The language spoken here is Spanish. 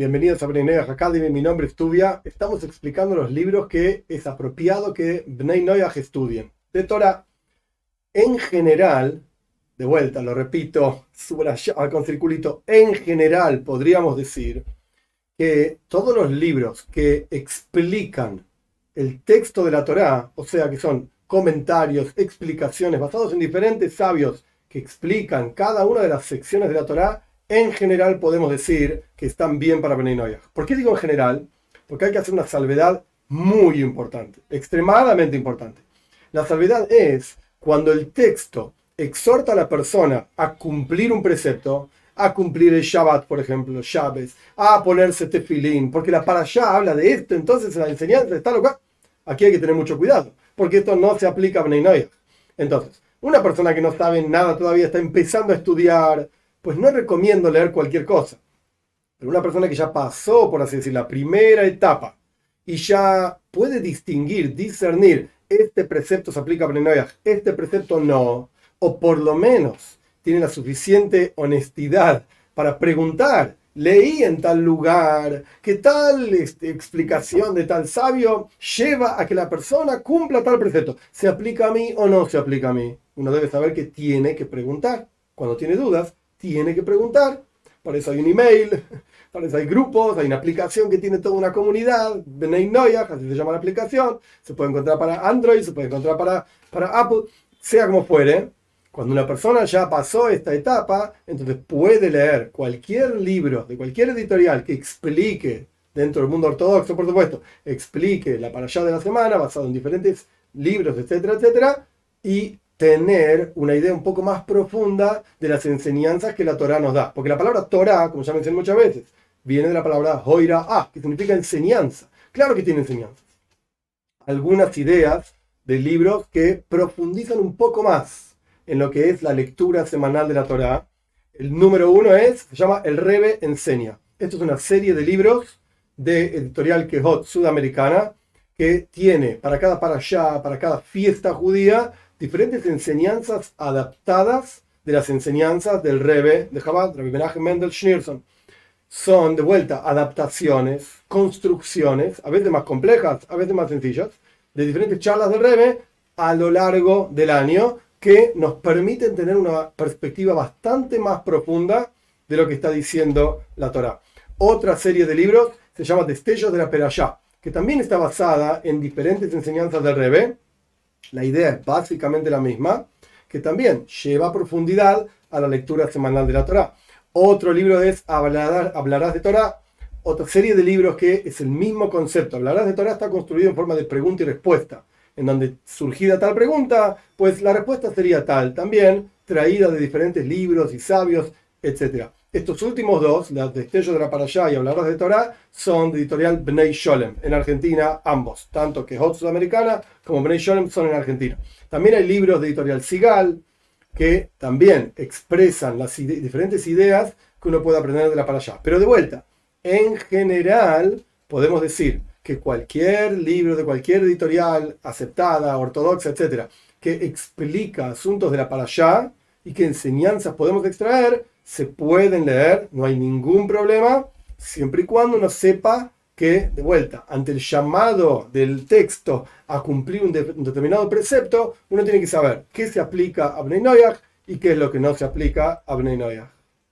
Bienvenidos a Bnei Academy, mi nombre es Tubia. Estamos explicando los libros que es apropiado que Bnei Noyaj estudien. De Torah, en general, de vuelta, lo repito, subrayado con circulito, en general podríamos decir que todos los libros que explican el texto de la Torah, o sea que son comentarios, explicaciones basados en diferentes sabios que explican cada una de las secciones de la Torah, en general podemos decir que están bien para Bnei ¿Por qué digo en general? Porque hay que hacer una salvedad muy importante, extremadamente importante. La salvedad es cuando el texto exhorta a la persona a cumplir un precepto, a cumplir el Shabbat, por ejemplo, Shabbat, a ponerse tefilín, porque la para habla de esto, entonces la enseñanza está loca. Aquí hay que tener mucho cuidado, porque esto no se aplica a Bnei Entonces, una persona que no sabe nada todavía, está empezando a estudiar, pues no recomiendo leer cualquier cosa. Pero una persona que ya pasó, por así decir, la primera etapa y ya puede distinguir, discernir, este precepto se aplica a Bnei este precepto no, o por lo menos tiene la suficiente honestidad para preguntar, leí en tal lugar, que tal este, explicación de tal sabio lleva a que la persona cumpla tal precepto. ¿Se aplica a mí o no se aplica a mí? Uno debe saber que tiene que preguntar. Cuando tiene dudas, tiene que preguntar. Para eso hay un email, para eso hay grupos, hay una aplicación que tiene toda una comunidad, Benay Noyah, así se llama la aplicación, se puede encontrar para Android, se puede encontrar para, para Apple, sea como fuere. Cuando una persona ya pasó esta etapa, entonces puede leer cualquier libro de cualquier editorial que explique, dentro del mundo ortodoxo, por supuesto, explique la para allá de la semana basado en diferentes libros, etcétera, etcétera, y tener una idea un poco más profunda de las enseñanzas que la Torah nos da. Porque la palabra Torah, como ya mencioné muchas veces, viene de la palabra Hoira que significa enseñanza. Claro que tiene enseñanzas. Algunas ideas de libros que profundizan un poco más en lo que es la lectura semanal de la Torah. El número uno es, se llama El Rebe Enseña. Esto es una serie de libros de editorial Quejot sudamericana que tiene para cada parashá, para cada fiesta judía, diferentes enseñanzas adaptadas de las enseñanzas del Rebbe de Chabad, Rabbi Menachem Mendel Schneerson. Son, de vuelta, adaptaciones, construcciones, a veces más complejas, a veces más sencillas, de diferentes charlas del Rebbe a lo largo del año que nos permiten tener una perspectiva bastante más profunda de lo que está diciendo la Torah. Otra serie de libros se llama Destellos de la Perashá, que también está basada en diferentes enseñanzas del Rebbe, la idea es básicamente la misma, que también lleva profundidad a la lectura semanal de la Torah. Otro libro es Hablarás, de Torah, otra serie de libros que es el mismo concepto. Hablarás de Torah está construido en forma de pregunta y respuesta, en donde surgida tal pregunta, pues la respuesta sería tal, también traída de diferentes libros y sabios, etc. Estos últimos dos, los Destellos de la Parashá y Hablarás de Torah, son de editorial Bnei Sholem, en Argentina, ambos, tanto que Hot Sudamericana como Bnei Sholem son en Argentina. También hay libros de editorial Sigal, que también expresan las diferentes ideas que uno puede aprender de la Parashá. Pero de vuelta, en general, podemos decir que cualquier libro de cualquier editorial aceptada, ortodoxa, etcétera, que explica asuntos de la Parashá y qué enseñanzas podemos extraer, se pueden leer, no hay ningún problema, siempre y cuando uno sepa que, de vuelta, ante el llamado del texto a cumplir un, determinado precepto, uno tiene que saber qué se aplica a Bnei y qué es lo que no se aplica a Bnei